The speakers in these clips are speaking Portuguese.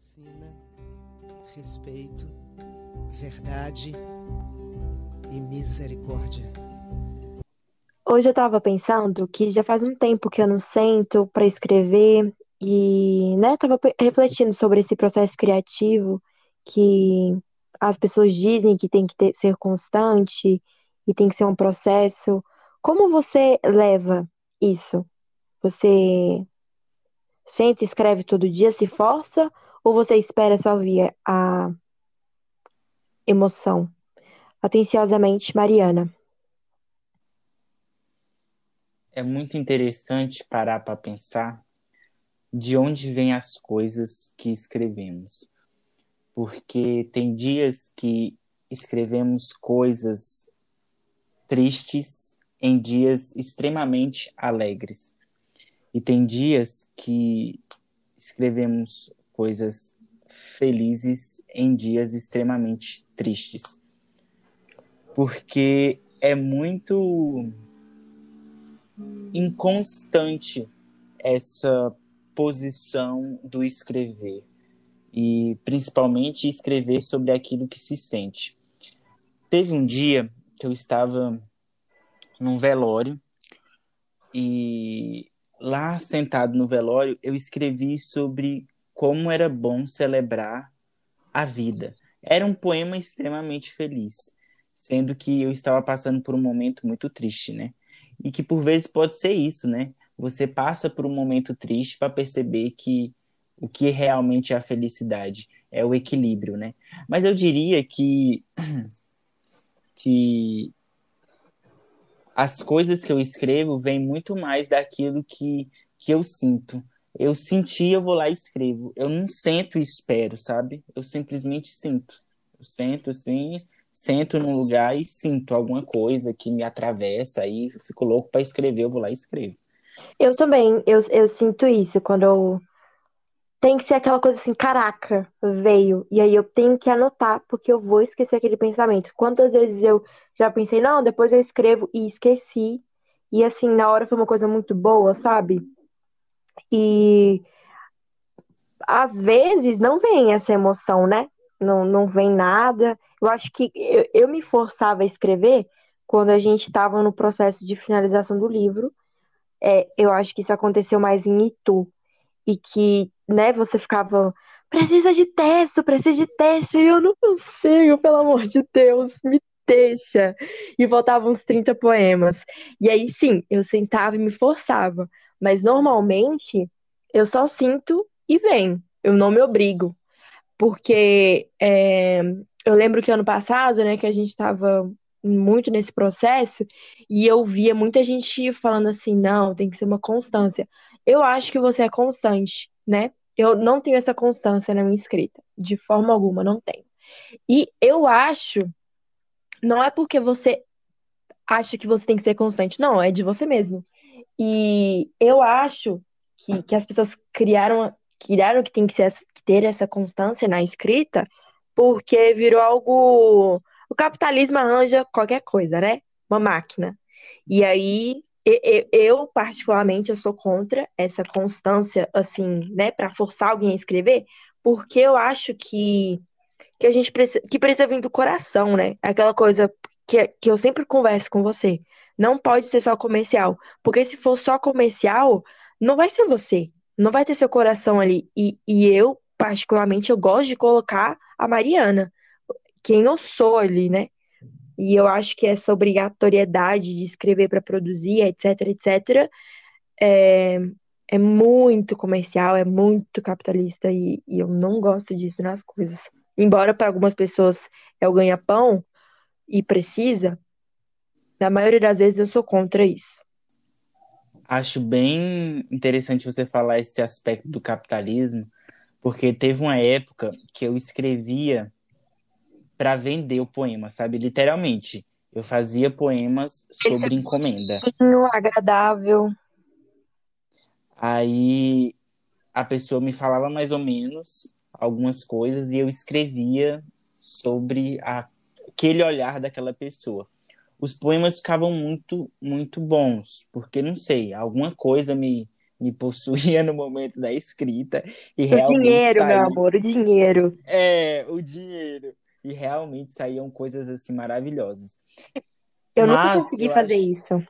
Vacina, respeito, verdade e misericórdia. Hoje eu estava pensando que já faz um tempo que eu não sento para escrever e, né, tava refletindo sobre esse processo criativo que as pessoas dizem que tem que ter, ser constante e tem que ser um processo. Como você leva isso? Você senta e escreve todo dia, se força, ou você espera só vir a emoção? Atenciosamente, Mariana. É muito interessante parar para pensar de onde vêm as coisas que escrevemos. Porque tem dias que escrevemos coisas tristes em dias extremamente alegres. E tem dias que escrevemos coisas felizes em dias extremamente tristes. Porque é muito inconstante essa posição do escrever e principalmente escrever sobre aquilo que se sente. Teve um dia que eu estava num velório e lá sentado no velório eu escrevi sobre como era bom celebrar a vida. Era um poema extremamente feliz, sendo que eu estava passando por um momento muito triste, né? E que por vezes pode ser isso, né? Você passa por um momento triste para perceber que o que realmente é a felicidade é o equilíbrio, né? Mas eu diria que que as coisas que eu escrevo vêm muito mais daquilo que, que eu sinto. Eu senti, eu vou lá e escrevo. Eu não sento e espero, sabe? Eu simplesmente sinto. Eu sento assim, sento num lugar e sinto alguma coisa que me atravessa, aí eu fico louco para escrever, eu vou lá e escrevo. Eu também, eu, eu sinto isso quando eu tem que ser aquela coisa assim, caraca, veio. E aí eu tenho que anotar, porque eu vou esquecer aquele pensamento. Quantas vezes eu já pensei, não, depois eu escrevo e esqueci. E assim, na hora foi uma coisa muito boa, sabe? E às vezes não vem essa emoção, né? Não, não vem nada. Eu acho que eu, eu me forçava a escrever quando a gente estava no processo de finalização do livro. É, eu acho que isso aconteceu mais em Itu. E que né, você ficava, precisa de texto, precisa de texto, e eu não consigo, pelo amor de Deus, me deixa. E voltava uns 30 poemas. E aí sim, eu sentava e me forçava. Mas normalmente eu só sinto e vem. Eu não me obrigo. Porque é, eu lembro que ano passado, né, que a gente estava muito nesse processo e eu via muita gente falando assim, não, tem que ser uma constância. Eu acho que você é constante, né? Eu não tenho essa constância na minha escrita, de forma alguma, não tenho. E eu acho, não é porque você acha que você tem que ser constante, não, é de você mesmo. E eu acho que, que as pessoas criaram, criaram que tem que, ser, que ter essa constância na escrita, porque virou algo. O capitalismo arranja qualquer coisa, né? Uma máquina. E aí eu, particularmente, eu sou contra essa constância, assim, né, para forçar alguém a escrever, porque eu acho que, que a gente precisa, que precisa vir do coração, né? Aquela coisa que, que eu sempre converso com você. Não pode ser só comercial, porque se for só comercial, não vai ser você, não vai ter seu coração ali. E, e eu, particularmente, eu gosto de colocar a Mariana, quem eu sou ali, né? E eu acho que essa obrigatoriedade de escrever para produzir, etc, etc, é, é muito comercial, é muito capitalista e, e eu não gosto disso nas coisas. Embora para algumas pessoas é o ganha-pão e precisa, na maioria das vezes eu sou contra isso. Acho bem interessante você falar esse aspecto do capitalismo, porque teve uma época que eu escrevia para vender o poema, sabe? Literalmente. Eu fazia poemas sobre encomenda. agradável. Aí a pessoa me falava mais ou menos algumas coisas e eu escrevia sobre a, aquele olhar daquela pessoa. Os poemas ficavam muito, muito bons, porque não sei, alguma coisa me, me possuía no momento da escrita e O realmente dinheiro, meu saía, amor, o dinheiro. é, o dinheiro. E realmente saíam coisas assim maravilhosas. Eu nunca Mas consegui eu fazer acho, isso.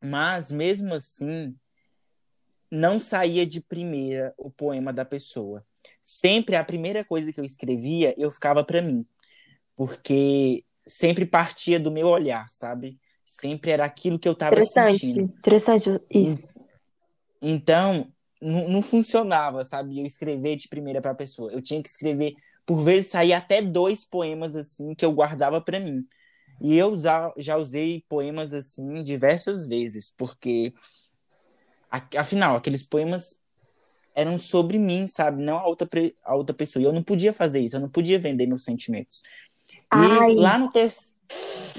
mas mesmo assim, não saía de primeira o poema da pessoa. Sempre a primeira coisa que eu escrevia, eu ficava para mim, porque sempre partia do meu olhar, sabe? Sempre era aquilo que eu estava Interessante, sentindo. interessante isso. Então, não, não funcionava, sabe? Eu escrever de primeira para a pessoa. Eu tinha que escrever, por vezes saía até dois poemas assim que eu guardava para mim. E eu já, já usei poemas assim diversas vezes, porque afinal, aqueles poemas eram sobre mim, sabe? Não a outra, a outra pessoa. E eu não podia fazer isso, eu não podia vender meus sentimentos. E lá no ter...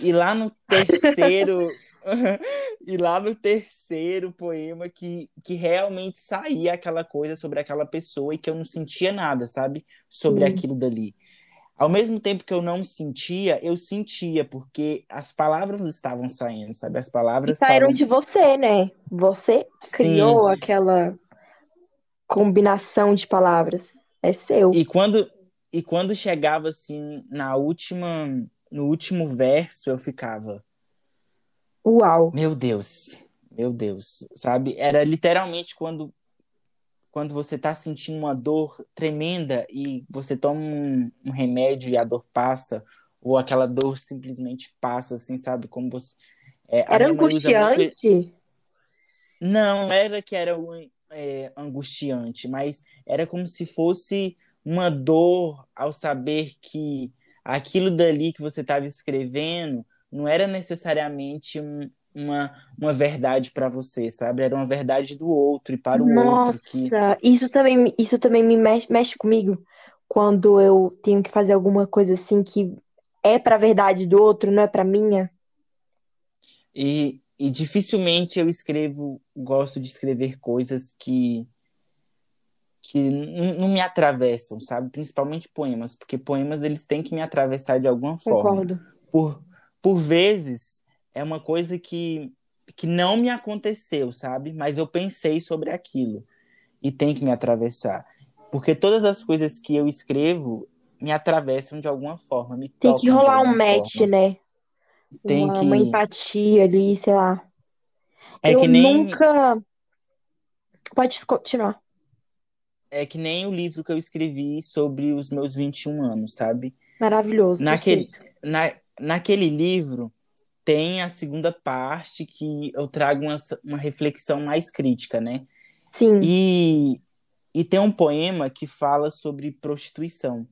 e lá no terceiro e lá no terceiro poema que, que realmente saía aquela coisa sobre aquela pessoa e que eu não sentia nada, sabe? Sobre aquilo dali. Ao mesmo tempo que eu não sentia, eu sentia, porque as palavras estavam saindo, sabe? As E palavras saíram estavam. de você, né? Você Sim. criou aquela combinação de palavras. É seu. E quando, e quando chegava assim na última, no último verso, eu ficava, Uau. meu Deus, meu Deus, sabe? Era literalmente quando quando você tá sentindo uma dor tremenda e você toma um, um remédio e a dor passa, ou aquela dor simplesmente passa, assim, sabe? Como você. é, Era usa muito. angustiante? Não, era que era é, angustiante, mas era como se fosse uma dor ao saber que aquilo dali que você estava escrevendo não era necessariamente um- uma, uma verdade para você, sabe? Era uma verdade do outro e para o outro que Nossa, isso também, me- isso também me mexe, mexe comigo quando eu tenho que fazer alguma coisa assim que é pra verdade do outro, não é pra minha. e, e dificilmente eu escrevo, gosto de escrever coisas que que não me atravessam, sabe? Principalmente poemas, porque poemas eles têm que me atravessar de alguma forma. Concordo. por, por vezes é uma coisa que, que não me aconteceu, sabe? Mas eu pensei sobre aquilo e tem que me atravessar. Porque todas as coisas que eu escrevo me atravessam de alguma forma, me Tem que rolar um match, forma. né? Tem Uma, que. uma empatia ali, sei lá. É Eu que nem, nunca. Pode continuar. É que nem o livro que eu escrevi sobre os meus 21 anos, sabe? Maravilhoso, Naquele, na, naquele livro tem a segunda parte que eu trago uma, uma reflexão mais crítica, né? Sim, E, e tem um poema que fala sobre prostituição,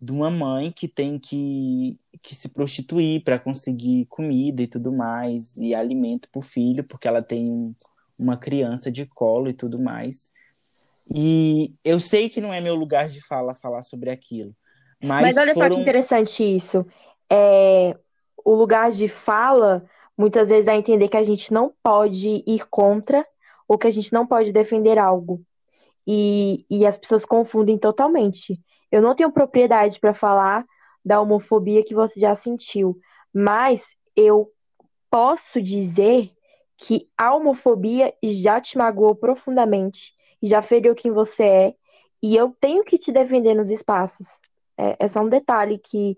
de uma mãe que tem que, que se prostituir para conseguir comida e tudo mais, e alimento para o filho, porque ela tem um- uma criança de colo e tudo mais. E eu sei que não é meu lugar de fala falar sobre aquilo, Mas mas olha só que foram. interessante isso. É, o lugar de fala muitas vezes dá a entender que a gente não pode ir contra ou que a gente não pode defender algo. E, e as pessoas confundem totalmente. Eu não tenho propriedade para falar da homofobia que você já sentiu, mas eu posso dizer que a homofobia já te magoou profundamente, já feriu quem você é, e eu tenho que te defender nos espaços. É, é só um detalhe que,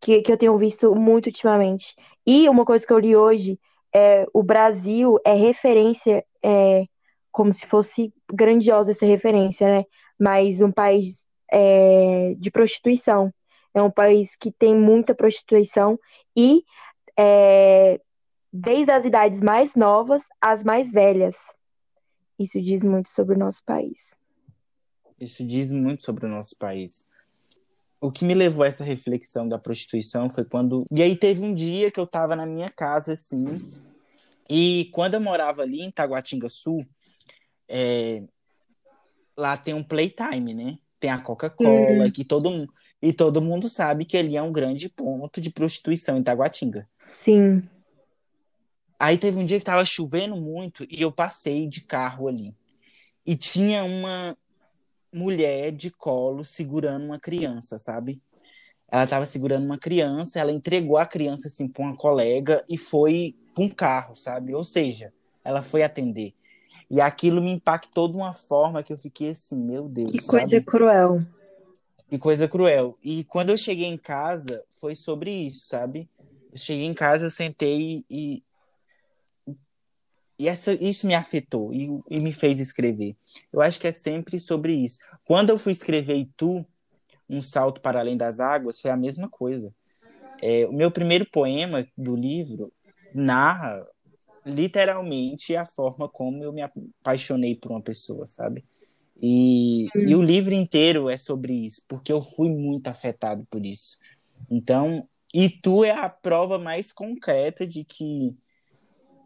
que, que eu tenho visto muito ultimamente. E uma coisa que eu li hoje é o Brasil é referência, é, como se fosse grandiosa essa referência, né? Mas um país é, de prostituição. É um país que tem muita prostituição e é, desde as idades mais novas às mais velhas. Isso diz muito sobre o nosso país. Isso diz muito sobre o nosso país. O que me levou a essa reflexão da prostituição foi quando. E aí teve um dia que eu tava na minha casa, assim. E quando eu morava ali em Taguatinga Sul, é, lá tem um playtime, né? Tem a Coca-Cola, Hum. que todo, mu- e todo mundo sabe que ali é um grande ponto de prostituição em Taguatinga. Sim. Aí teve um dia que tava chovendo muito e eu passei de carro ali. E tinha uma mulher de colo segurando uma criança, sabe? Ela tava segurando uma criança, ela entregou a criança assim para uma colega e foi para um carro, sabe? Ou seja, ela foi atender. E aquilo me impactou de uma forma que eu fiquei assim, meu Deus. Que coisa sabe? cruel. Que coisa cruel. E quando eu cheguei em casa, foi sobre isso, sabe? Eu cheguei em casa, eu sentei e. E essa, isso me afetou e, e me fez escrever. Eu acho que é sempre sobre isso. Quando eu fui escrever e tu, um salto para além das águas, foi a mesma coisa. É, o meu primeiro poema do livro narra literalmente a forma como eu me apaixonei por uma pessoa, sabe? E, e o livro inteiro é sobre isso, porque eu fui muito afetado por isso. Então, e tu é a prova mais concreta de que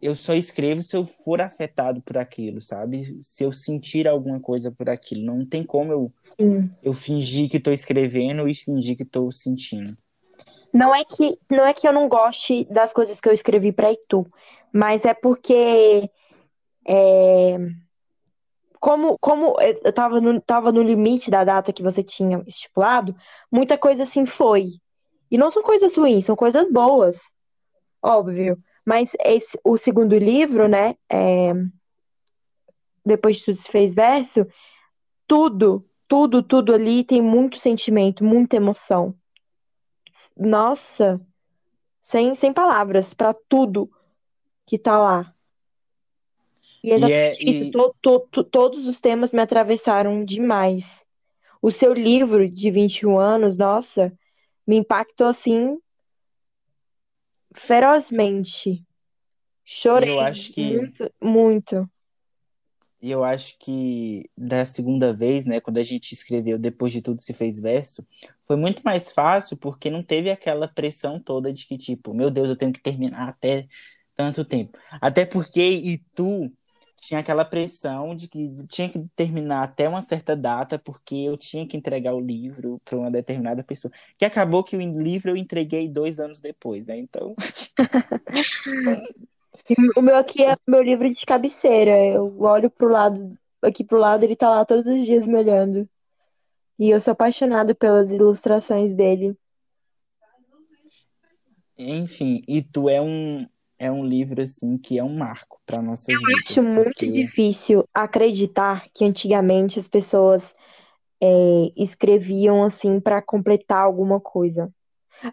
eu só escrevo se eu for afetado por aquilo, sabe? Se eu sentir alguma coisa por aquilo. Não tem como eu, eu fingir que estou escrevendo e fingir que estou sentindo. Não é que não é que eu não goste das coisas que eu escrevi para Itu, mas é porque é, como, como eu estava no, tava no limite da data que você tinha estipulado, muita coisa assim foi. E não são coisas ruins, são coisas boas, óbvio. Mas esse, o segundo livro, né? É, depois de tudo se fez verso, tudo, tudo, tudo ali tem muito sentimento, muita emoção nossa, sem, sem palavras para tudo que tá lá. E, e é, e... To, to, to, todos os temas me atravessaram demais. O seu livro de 21 anos, nossa, me impactou assim ferozmente. Chorei eu acho que... muito, muito. E eu acho que da segunda vez, né, quando a gente escreveu Depois de Tudo Se Fez Verso, foi muito mais fácil porque não teve aquela pressão toda de que, tipo, meu Deus, eu tenho que terminar até tanto tempo. Até porque e tu tinha aquela pressão de que tinha que terminar até uma certa data porque eu tinha que entregar o livro para uma determinada pessoa. Que acabou que o livro eu entreguei dois anos depois, né? Então. O meu aqui é meu livro de cabeceira. Eu olho pro lado, aqui pro lado, ele tá lá todos os dias me olhando. E eu sou apaixonada pelas ilustrações dele. Enfim, e tu é um é um livro assim que é um marco para nossas eu vidas. Acho muito porque... difícil acreditar que antigamente as pessoas é, escreviam assim para completar alguma coisa,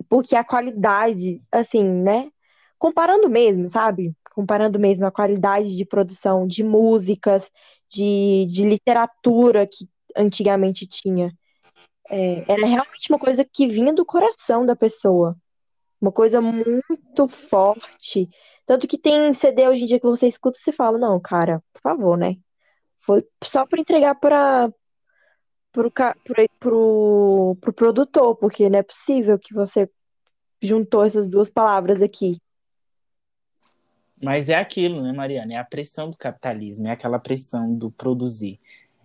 porque a qualidade, assim, né? comparando mesmo, sabe? Comparando mesmo a qualidade de produção de músicas, de, de literatura que antigamente tinha. É, era realmente uma coisa que vinha do coração da pessoa. Uma coisa muito forte. Tanto que tem CD hoje em dia que você escuta e você fala, não, cara, por favor, né? Foi só para entregar para pro, pro, pro, pro produtor, porque não é possível que você juntou essas duas palavras aqui. Mas é aquilo, né, Mariana? É a pressão do capitalismo, é aquela pressão do produzir.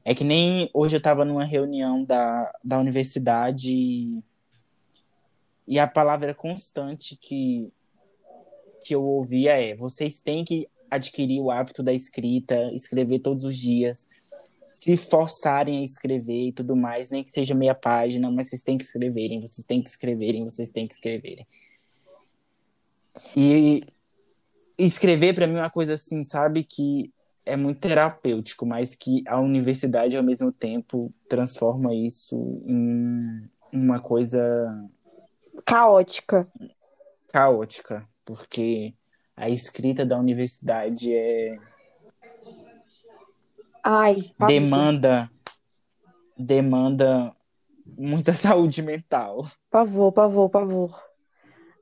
É que nem hoje eu estava numa reunião da, da universidade e a palavra constante que, que eu ouvia é: vocês têm que adquirir o hábito da escrita, escrever todos os dias, se forçarem a escrever e tudo mais, nem que seja meia página, mas vocês têm que escreverem, vocês têm que escreverem, vocês têm que escreverem. E escrever para mim é uma coisa assim, sabe, que é muito terapêutico, mas que a universidade ao mesmo tempo transforma isso em uma coisa caótica. Caótica, porque a escrita da universidade é Ai, demanda demanda muita saúde mental. Pavor, pavor, pavor.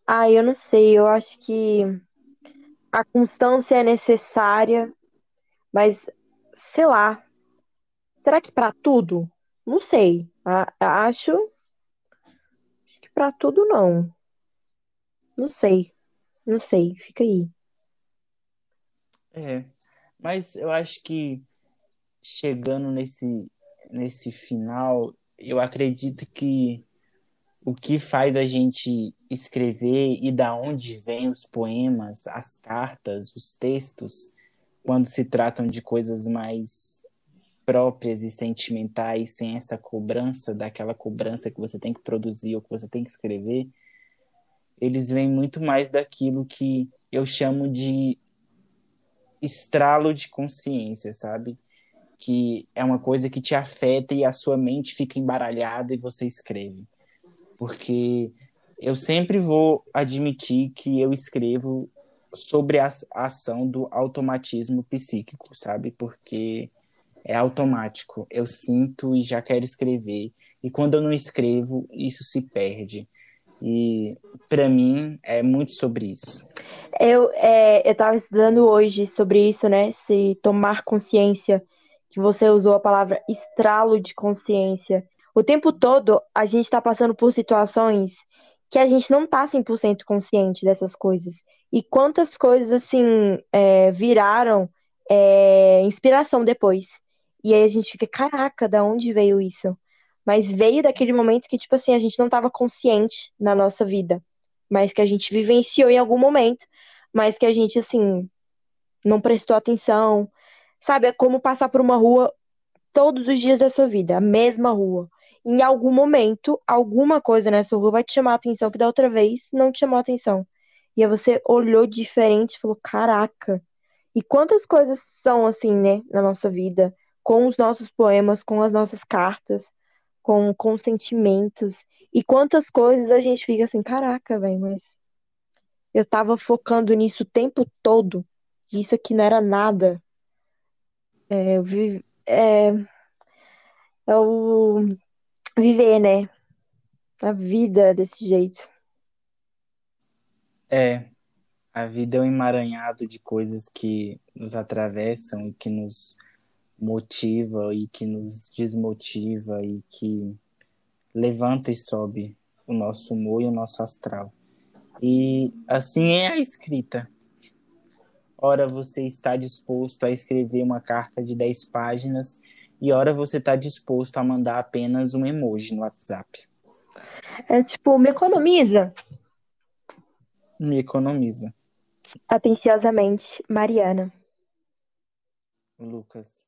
Ai, eu não sei, eu acho que a constância é necessária, mas sei lá. Será que para tudo? Não sei. acho, acho para tudo não. Não sei. Não sei. Fica aí. É. Mas eu acho que chegando nesse nesse final, eu acredito que o que faz a gente escrever e da onde vêm os poemas, as cartas, os textos, quando se tratam de coisas mais próprias e sentimentais, sem essa cobrança, daquela cobrança que você tem que produzir ou que você tem que escrever, eles vêm muito mais daquilo que eu chamo de estralo de consciência, sabe? Que é uma coisa que te afeta e a sua mente fica embaralhada e você escreve. Porque eu sempre vou admitir que eu escrevo sobre a ação do automatismo psíquico, sabe? Porque é automático. Eu sinto e já quero escrever. E quando eu não escrevo, isso se perde. E para mim é muito sobre isso. Eu é, estava estudando hoje sobre isso, né? Se tomar consciência, que você usou a palavra estralo de consciência. O tempo todo a gente está passando por situações que a gente não está 100% consciente dessas coisas. E quantas coisas, assim, é, viraram é, inspiração depois. E aí a gente fica, caraca, da onde veio isso? Mas veio daquele momento que, tipo assim, a gente não estava consciente na nossa vida. Mas que a gente vivenciou em algum momento. Mas que a gente, assim, não prestou atenção. Sabe, é como passar por uma rua todos os dias da sua vida, a mesma rua em algum momento, alguma coisa nessa rua vai te chamar a atenção que da outra vez não te chamou a atenção. E aí você olhou diferente e falou: caraca. E quantas coisas são assim, né, na nossa vida, com os nossos poemas, com as nossas cartas, com, com sentimentos. E quantas coisas a gente fica assim: caraca, velho, mas eu tava focando nisso o tempo todo. E isso aqui não era nada. É, eu vi, é, é o viver, né? A vida desse jeito. É, a vida é um emaranhado de coisas que nos atravessam e que nos motiva e que nos desmotiva e que levanta e sobe o nosso humor e o nosso astral. E assim é a escrita. Ora, você está disposto a escrever uma carta de 10 páginas e ora você está disposto a mandar apenas um emoji no WhatsApp. É tipo, me economiza. Me economiza. Atenciosamente, Mariana. Lucas.